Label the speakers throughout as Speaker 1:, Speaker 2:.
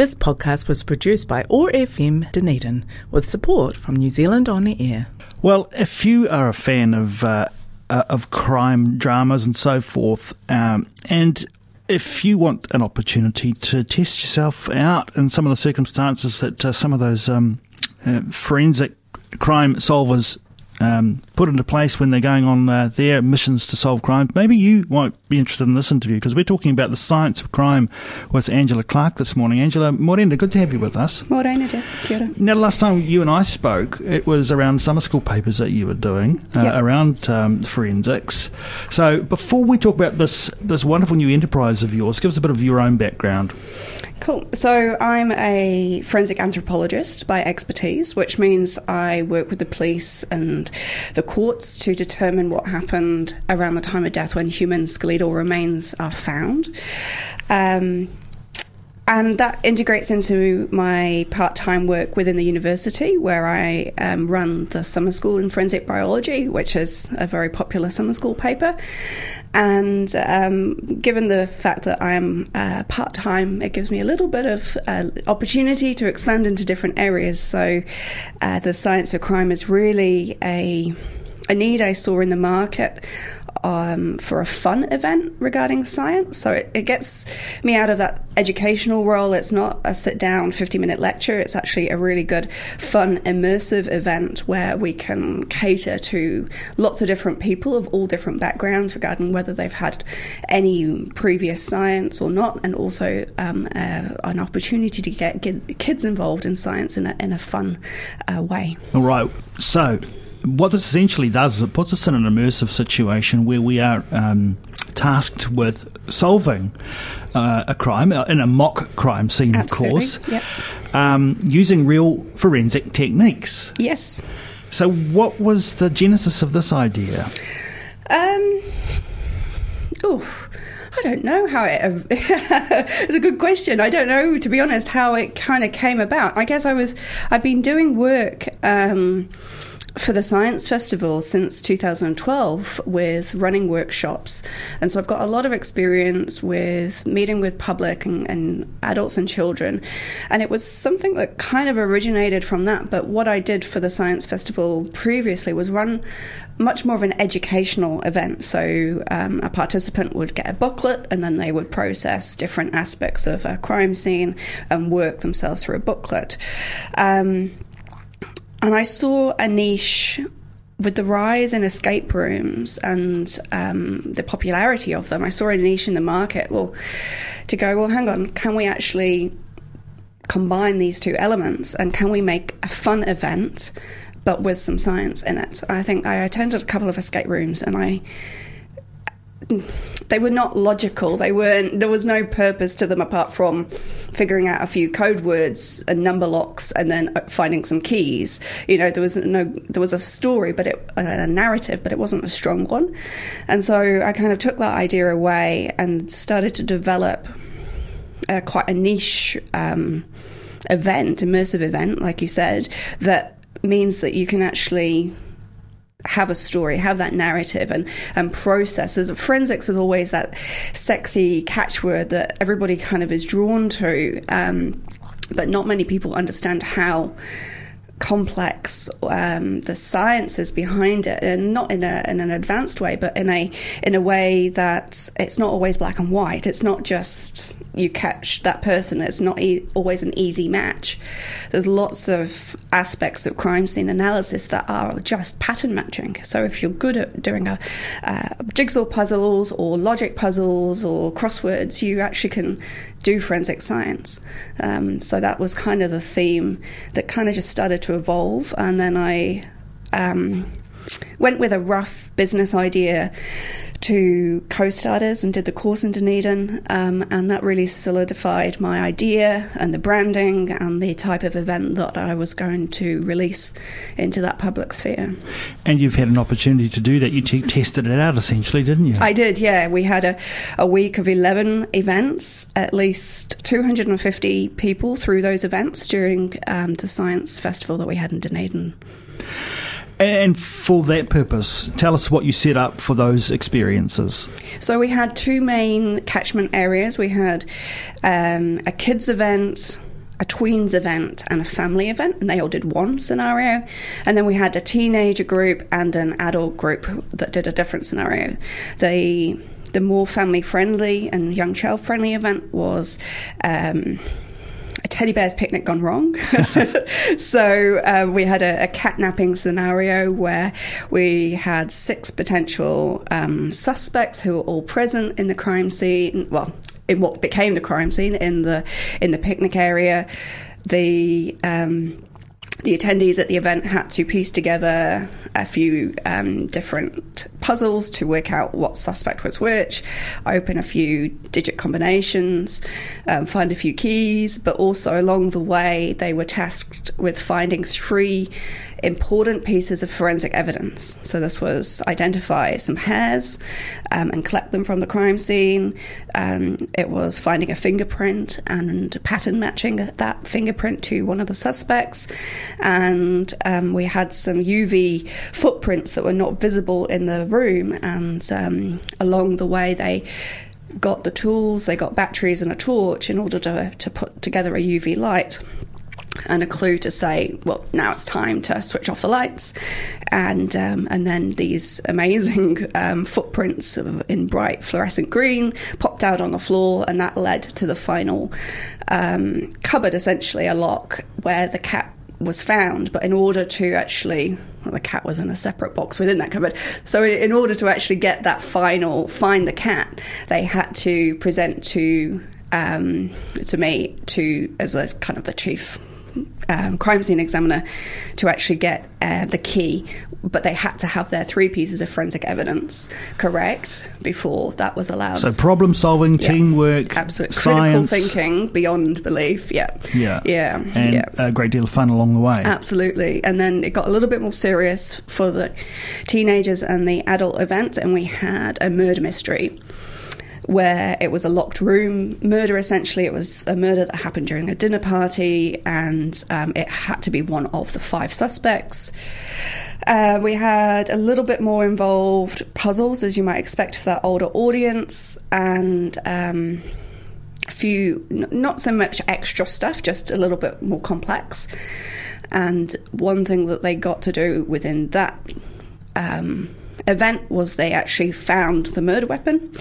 Speaker 1: This podcast was produced by OAR FM Dunedin with support from New Zealand On the Air.
Speaker 2: Well, if you are a fan of uh, uh, of crime dramas and so forth, um, and if you want an opportunity to test yourself out in some of the circumstances that uh, some of those um, uh, forensic crime solvers um, put into place when they're going on uh, their missions to solve crime. Maybe you might be interested in this interview because we're talking about the science of crime with Angela Clark this morning. Angela, Morena, good to have you with us.
Speaker 3: Morena, Kia ora.
Speaker 2: Now, the last time you and I spoke, it was around summer school papers that you were doing uh,
Speaker 3: Yep.
Speaker 2: around um, forensics. So, before we talk about this this wonderful new enterprise of yours, give us a bit of your own background.
Speaker 3: Cool. So I'm a forensic anthropologist by expertise, which means I work with the police and the courts to determine what happened around the time of death when human skeletal remains are found. Um, and that integrates into my part time work within the university, where I um, run the summer school in forensic biology, which is a very popular summer school paper. And um, given the fact that I'm uh, part time, it gives me a little bit of uh, opportunity to expand into different areas. So uh, the science of crime is really a a need I saw in the market um, for a fun event regarding science. So it, it gets me out of that educational role. It's not a sit down 50 minute lecture, it's actually a really good, fun, immersive event where we can cater to lots of different people of all different backgrounds regarding whether they've had any previous science or not, and also um, uh, an opportunity to get, kids involved in science in a, in a fun uh, way.
Speaker 2: All right. So, what this essentially does is it puts us in an immersive situation where we are um, tasked with solving uh, a crime uh, in a mock crime scene,
Speaker 3: Absolutely.
Speaker 2: of course,
Speaker 3: Yep.
Speaker 2: um, using real forensic techniques.
Speaker 3: Yes.
Speaker 2: So, what was the genesis of this idea?
Speaker 3: Um. Oof. I don't know how it. it's a good question. I don't know, to be honest, how it kind of came about. I guess I was. I've been doing work. Um, for the Science Festival since 2012 with running workshops. And so I've got a lot of experience with meeting with public and, and adults and children. And it was something that kind of originated from that. But what I did for the Science Festival previously was run much more of an educational event. So um, a participant would get a booklet and then they would process different aspects of a crime scene and work themselves through a booklet. Um, and I saw a niche with the rise in escape rooms and um, the popularity of them. I saw a niche in the market. Well, to go, well, hang on, can we actually combine these two elements and can we make a fun event but with some science in it? I think I attended a couple of escape rooms and I they were not logical. They weren't. There was no purpose to them apart from figuring out a few code words and number locks, and then uh, finding some keys. You know, there was no. There was a story, but it a narrative, but it wasn't a strong one. And so I kind of took that idea away and started to develop uh, quite a niche um, event, immersive event, like you said, that means that you can actually have a story, have that narrative, and and processes. Forensics is always that sexy catchword that everybody kind of is drawn to, um, but not many people understand how complex um, the sciences behind it, and not in a in an advanced way, but in a in a way that it's not always black and white. It's not just you catch that person. It's not e- always an easy match. There's lots of aspects of crime scene analysis that are just pattern matching. So if you're good at doing a uh, jigsaw puzzles or logic puzzles or crosswords, you actually can do forensic science. Um, so that was kind of the theme that kind of just started to evolve, and then I um, went with a rough business idea to co-starters and did the course in Dunedin, um, and that really solidified my idea and the branding and the type of event that I was going to release into that public sphere.
Speaker 2: And you've had an opportunity to do that. You t- tested it out essentially, didn't you?
Speaker 3: I did, yeah. We had a, a week of 11 events, at least 250 people through those events during um, the science festival that we had in Dunedin.
Speaker 2: And for that purpose, tell us what you set up for those experiences.
Speaker 3: So we had two main catchment areas. We had um, a kids event a tweens event and a family event, and they all did one scenario. And then we had a teenager group and an adult group that did a different scenario. The the more family friendly and young child friendly event was. Um, teddy bear's picnic gone wrong. so um, we had a, a catnapping scenario where we had six potential um, suspects who were all present in the crime scene. Well, in what became the crime scene in the in the picnic area. The um, the attendees at the event had to piece together a few um, different puzzles to work out what suspect was which, open a few digit combinations, um, find a few keys, but also along the way they were tasked with finding three important pieces of forensic evidence. So this was identify some hairs um, and collect them from the crime scene. Um, it was finding a fingerprint and pattern matching that fingerprint to one of the suspects. And um, we had some UV footprints that were not visible in the room. And um, along the way, they got the tools, they got batteries and a torch in order to, to put together a UV light and a clue to say, well, now it's time to switch off the lights, and um, and then these amazing um, footprints in bright fluorescent green popped out on the floor, and that led to the final um, cupboard, essentially a lock where the cat was found. But in order to actually well, the cat was in a separate box within that cupboard. So, in order to actually get that final find the cat, they had to present to um, to me to as a kind of the chief um, crime scene examiner to actually get uh, the key, but they had to have their three pieces of forensic evidence correct before that was allowed.
Speaker 2: So problem solving, yeah. teamwork,
Speaker 3: absolutely
Speaker 2: science.
Speaker 3: critical thinking beyond belief. Yeah,
Speaker 2: yeah,
Speaker 3: yeah,
Speaker 2: and
Speaker 3: yeah.
Speaker 2: a great deal of fun along the way.
Speaker 3: Absolutely, and then it got a little bit more serious for the teenagers and the adult event, and we had a murder mystery where it was a locked room murder. Essentially, it was a murder that happened during a dinner party, and um, it had to be one of the five suspects. Uh, we had a little bit more involved puzzles, as you might expect for that older audience, and. Um, a few, not so much extra stuff, just a little bit more complex. And one thing that they got to do within that um, event was they actually found the murder weapon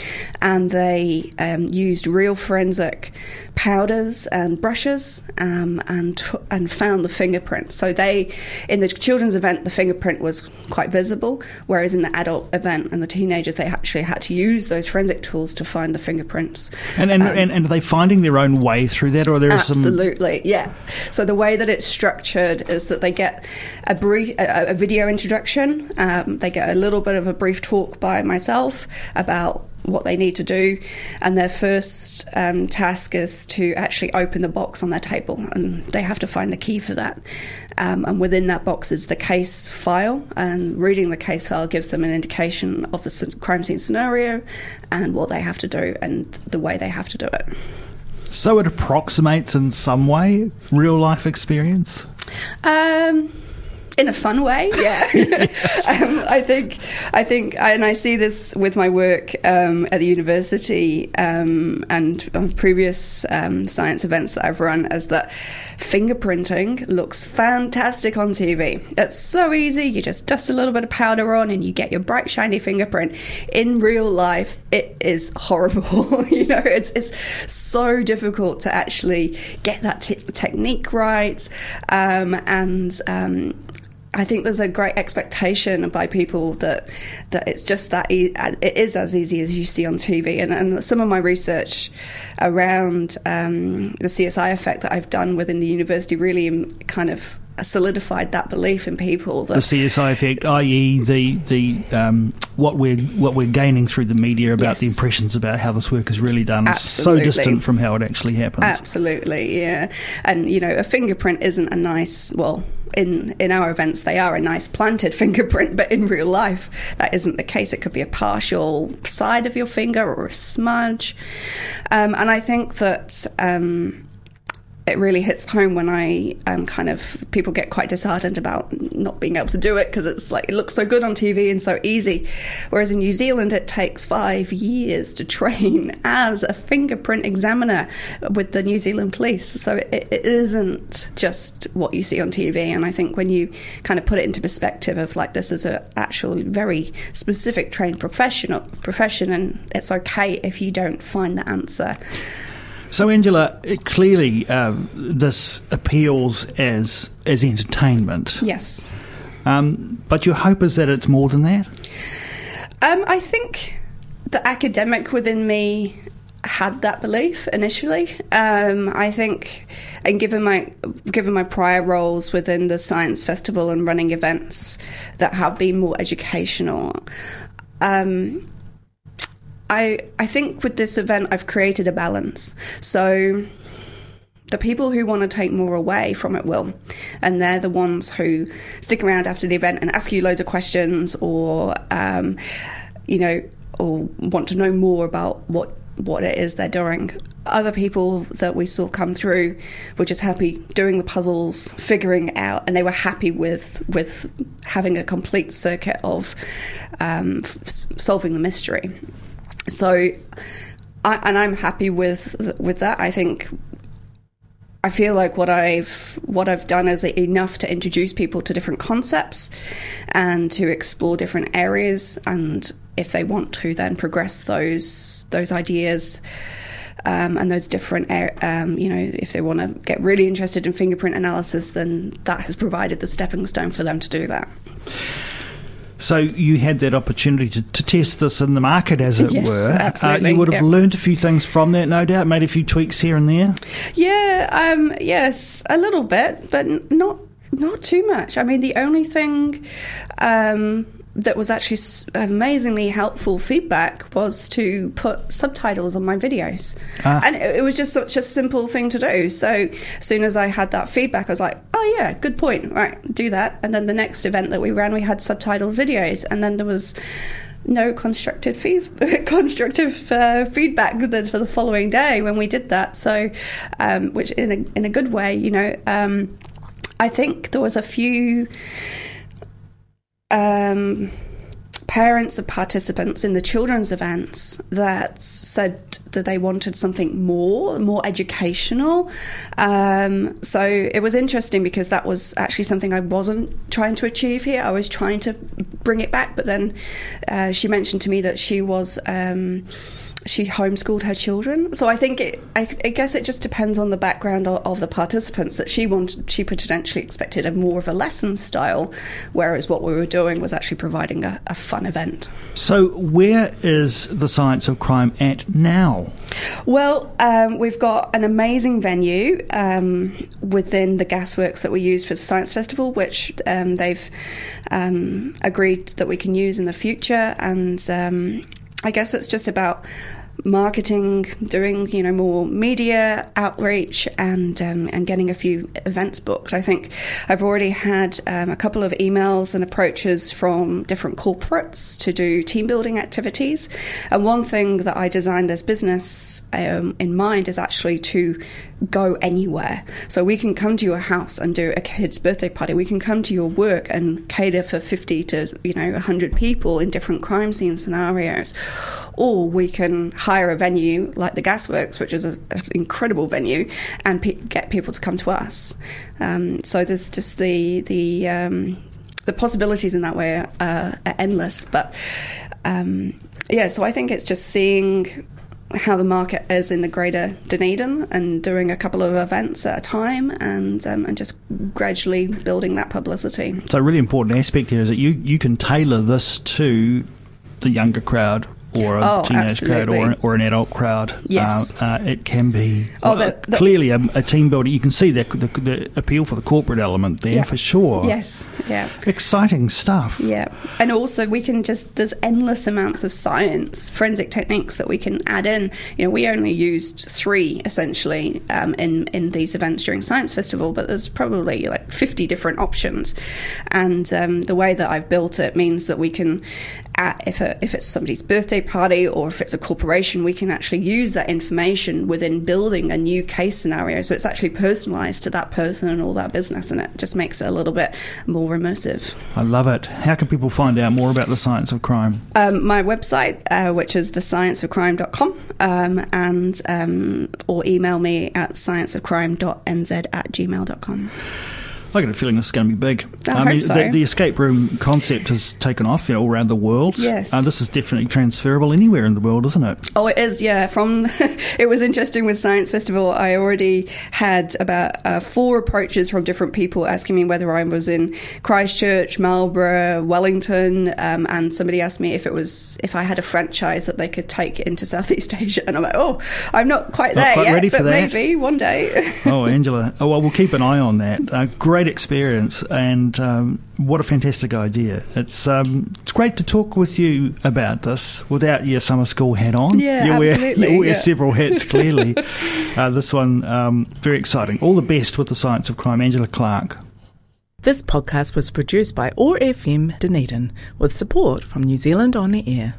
Speaker 3: and they um, used real forensic powders and brushes um, and and found the fingerprint. So they, in the children's event, the fingerprint was quite visible, whereas in the adult event and the teenagers, they actually had to use those forensic tools to find the fingerprints.
Speaker 2: And and, um, and, and, are they finding their own way through that, or there is some
Speaker 3: absolutely, some... yeah. So the way that it's structured is that they get a brief, a, a video introduction. Um, they get a little bit of a brief talk by myself about what they need to do. And their first um, task is to actually open the box on their table, and they have to find the key for that. Um, and within that box is the case file, and reading the case file gives them an indication of the crime scene scenario and what they have to do and the way they have to do it.
Speaker 2: So it approximates in some way real life experience?
Speaker 3: Um, in a fun way. Yeah, um, I think I think, and I see this with my work um, at the university um, and on previous um, science events that I've run, as that fingerprinting looks fantastic on TV. It's so easy. You just dust a little bit of powder on, and you get your bright shiny fingerprint. In real life, it is horrible. you know, it's it's so difficult to actually get that t- technique right, um, and um, I think there's a great expectation by people that that it's just that e- it is as easy as you see on TV. And, and some of my research around um, the CSI effect that I've done within the university really kind of solidified that belief in people. That,
Speaker 2: the CSI effect, i.e., the the um, what we're what we're gaining through the media about yes. the impressions about how this work is really done is so distant from how it actually happens.
Speaker 3: Absolutely, yeah. And you know, a fingerprint isn't a nice well in in our events they are a nice planted fingerprint, but in real life that isn't the case. It could be a partial side of your finger or a smudge, um, and I think that. Um, it really hits home when I um, kind of people get quite disheartened about not being able to do it because it's like it looks so good on TV and so easy. Whereas in New Zealand, it takes five years to train as a fingerprint examiner with the New Zealand police. So it, it isn't just what you see on TV. And I think when you kind of put it into perspective of like this is an actual very specific trained professional profession, and it's okay if you don't find the answer.
Speaker 2: So, Angela, clearly uh, this appeals as as entertainment.
Speaker 3: Yes.
Speaker 2: Um, but your hope is that it's more than that.
Speaker 3: Um, I think the academic within me had that belief initially. Um, I think, and given my given my prior roles within the science festival and running events that have been more educational, um, I I think with this event I've created a balance. So the people who want to take more away from it will. And they're the ones who stick around after the event and ask you loads of questions or, um, you know, or want to know more about what, what it is they're doing. Other people that we saw come through were just happy doing the puzzles, figuring out, and they were happy with with having a complete circuit of um, solving the mystery. So, I, and I'm happy with with that. I think I feel like what I've what I've done is enough to introduce people to different concepts and to explore different areas, and if they want to, then progress those those ideas. Um, and those different, um, you know, if they want to get really interested in fingerprint analysis, then that has provided the stepping stone for them to do that.
Speaker 2: So you had that opportunity to, to test this in the market, as it
Speaker 3: yes,
Speaker 2: were.
Speaker 3: Absolutely.
Speaker 2: Uh, you would have learned a few things from that, no doubt. Made a few tweaks here and there.
Speaker 3: Yeah, um, yes, a little bit, but not not too much. I mean, the only thing. Um, that was actually amazingly helpful feedback was to put subtitles on my videos. Ah. And it, it, was just such a simple thing to do. So as soon as I had that feedback, I was like, oh, yeah, good point. Right, do that. And then the next event that we ran, we had subtitled videos. And then there was no constructive fee- constructive uh, feedback for the following day when we did that. So, um, which in a, in a good way, you know, um, I think there was a few um, parents of participants in the children's events that said that they wanted something more, more educational. Um, so it was interesting because that was actually something I wasn't trying to achieve here. I was trying to bring it back, but then uh, she mentioned to me that she was. Um, she homeschooled her children. So I think it, I, I guess it just depends on the background of, of, the participants that she wanted, she potentially expected a more of a lesson style, whereas what we were doing was actually providing a, a fun event.
Speaker 2: So where is the Science of Crime at now?
Speaker 3: Well, um, we've got an amazing venue um, within the gasworks that we use for the Science Festival, which um, they've um, agreed that we can use in the future, and um, I guess it's just about marketing, doing you know more media outreach, and um, and getting a few events booked. I think I've already had um, a couple of emails and approaches from different corporates to do team building activities. And one thing that I designed this business um, in mind is actually to go anywhere. So we can come to your house and do a kid's birthday party. We can come to your work and cater for 50 to, you know, 100 people in different crime scene scenarios. Or we can hire a venue like the Gasworks, which is an incredible venue, and pe- get people to come to us. Um, so there's just the, the, um, the possibilities in that way are, are endless. But um, yeah, so I think it's just seeing how the market is in the greater Dunedin and doing a couple of events at a time and um, and just gradually building that publicity.
Speaker 2: So a really important aspect here is that you, you can tailor this to the younger crowd or a
Speaker 3: oh,
Speaker 2: teenage
Speaker 3: absolutely.
Speaker 2: crowd or, or an adult crowd.
Speaker 3: Yes.
Speaker 2: Uh, uh, it can be
Speaker 3: Oh,
Speaker 2: uh, clearly a, a team builder. You can see the, the, the appeal for the corporate element there
Speaker 3: Yeah.
Speaker 2: for sure.
Speaker 3: Yes, yeah.
Speaker 2: Exciting stuff.
Speaker 3: Yeah, and also we can just there's endless amounts of science, forensic techniques that we can add in. You know, we only used three essentially um, in in these events during Science Festival, but there's probably like 50 different options. And um, the way that I've built it means that we can, at, if, a, if it's somebody's birthday party or if it's a corporation, we can actually use that information within building a new case scenario. So it's actually personalized to that person and all that business, and it just makes it a little bit more immersive.
Speaker 2: I love it. How can people find out more about the science of crime?
Speaker 3: Um, my website, uh, which is thescienceofcrime.com, um, and um, or email me at scienceofcrime.nz at gmail.com.
Speaker 2: I get a feeling this is going to be big.
Speaker 3: I,
Speaker 2: I mean,
Speaker 3: so.
Speaker 2: the, the escape room concept has taken off you know, all around the world.
Speaker 3: Yes.
Speaker 2: Uh, this is definitely transferable anywhere in the world, isn't it?
Speaker 3: Oh, it is, yeah. From it was interesting with Science Festival. I already had about uh, four approaches from different people asking me whether I was in Christchurch, Marlborough, Wellington, um, and somebody asked me if it was if I had a franchise that they could take into Southeast Asia, and I'm like, oh, I'm not quite
Speaker 2: Not
Speaker 3: there
Speaker 2: quite
Speaker 3: yet,
Speaker 2: ready for
Speaker 3: but
Speaker 2: that.
Speaker 3: maybe one day.
Speaker 2: oh, Angela. Oh, well, we'll keep an eye on that. Uh, great experience, and um, what a fantastic idea! It's um, it's great to talk with you about this without your summer school hat on.
Speaker 3: Yeah,
Speaker 2: you wear,
Speaker 3: absolutely,
Speaker 2: You wear
Speaker 3: yeah.
Speaker 2: several hats clearly. uh, this one um, very exciting. All the best with the science of crime, Angela Clark.
Speaker 1: This podcast was produced by OAR FM Dunedin with support from New Zealand On the Air.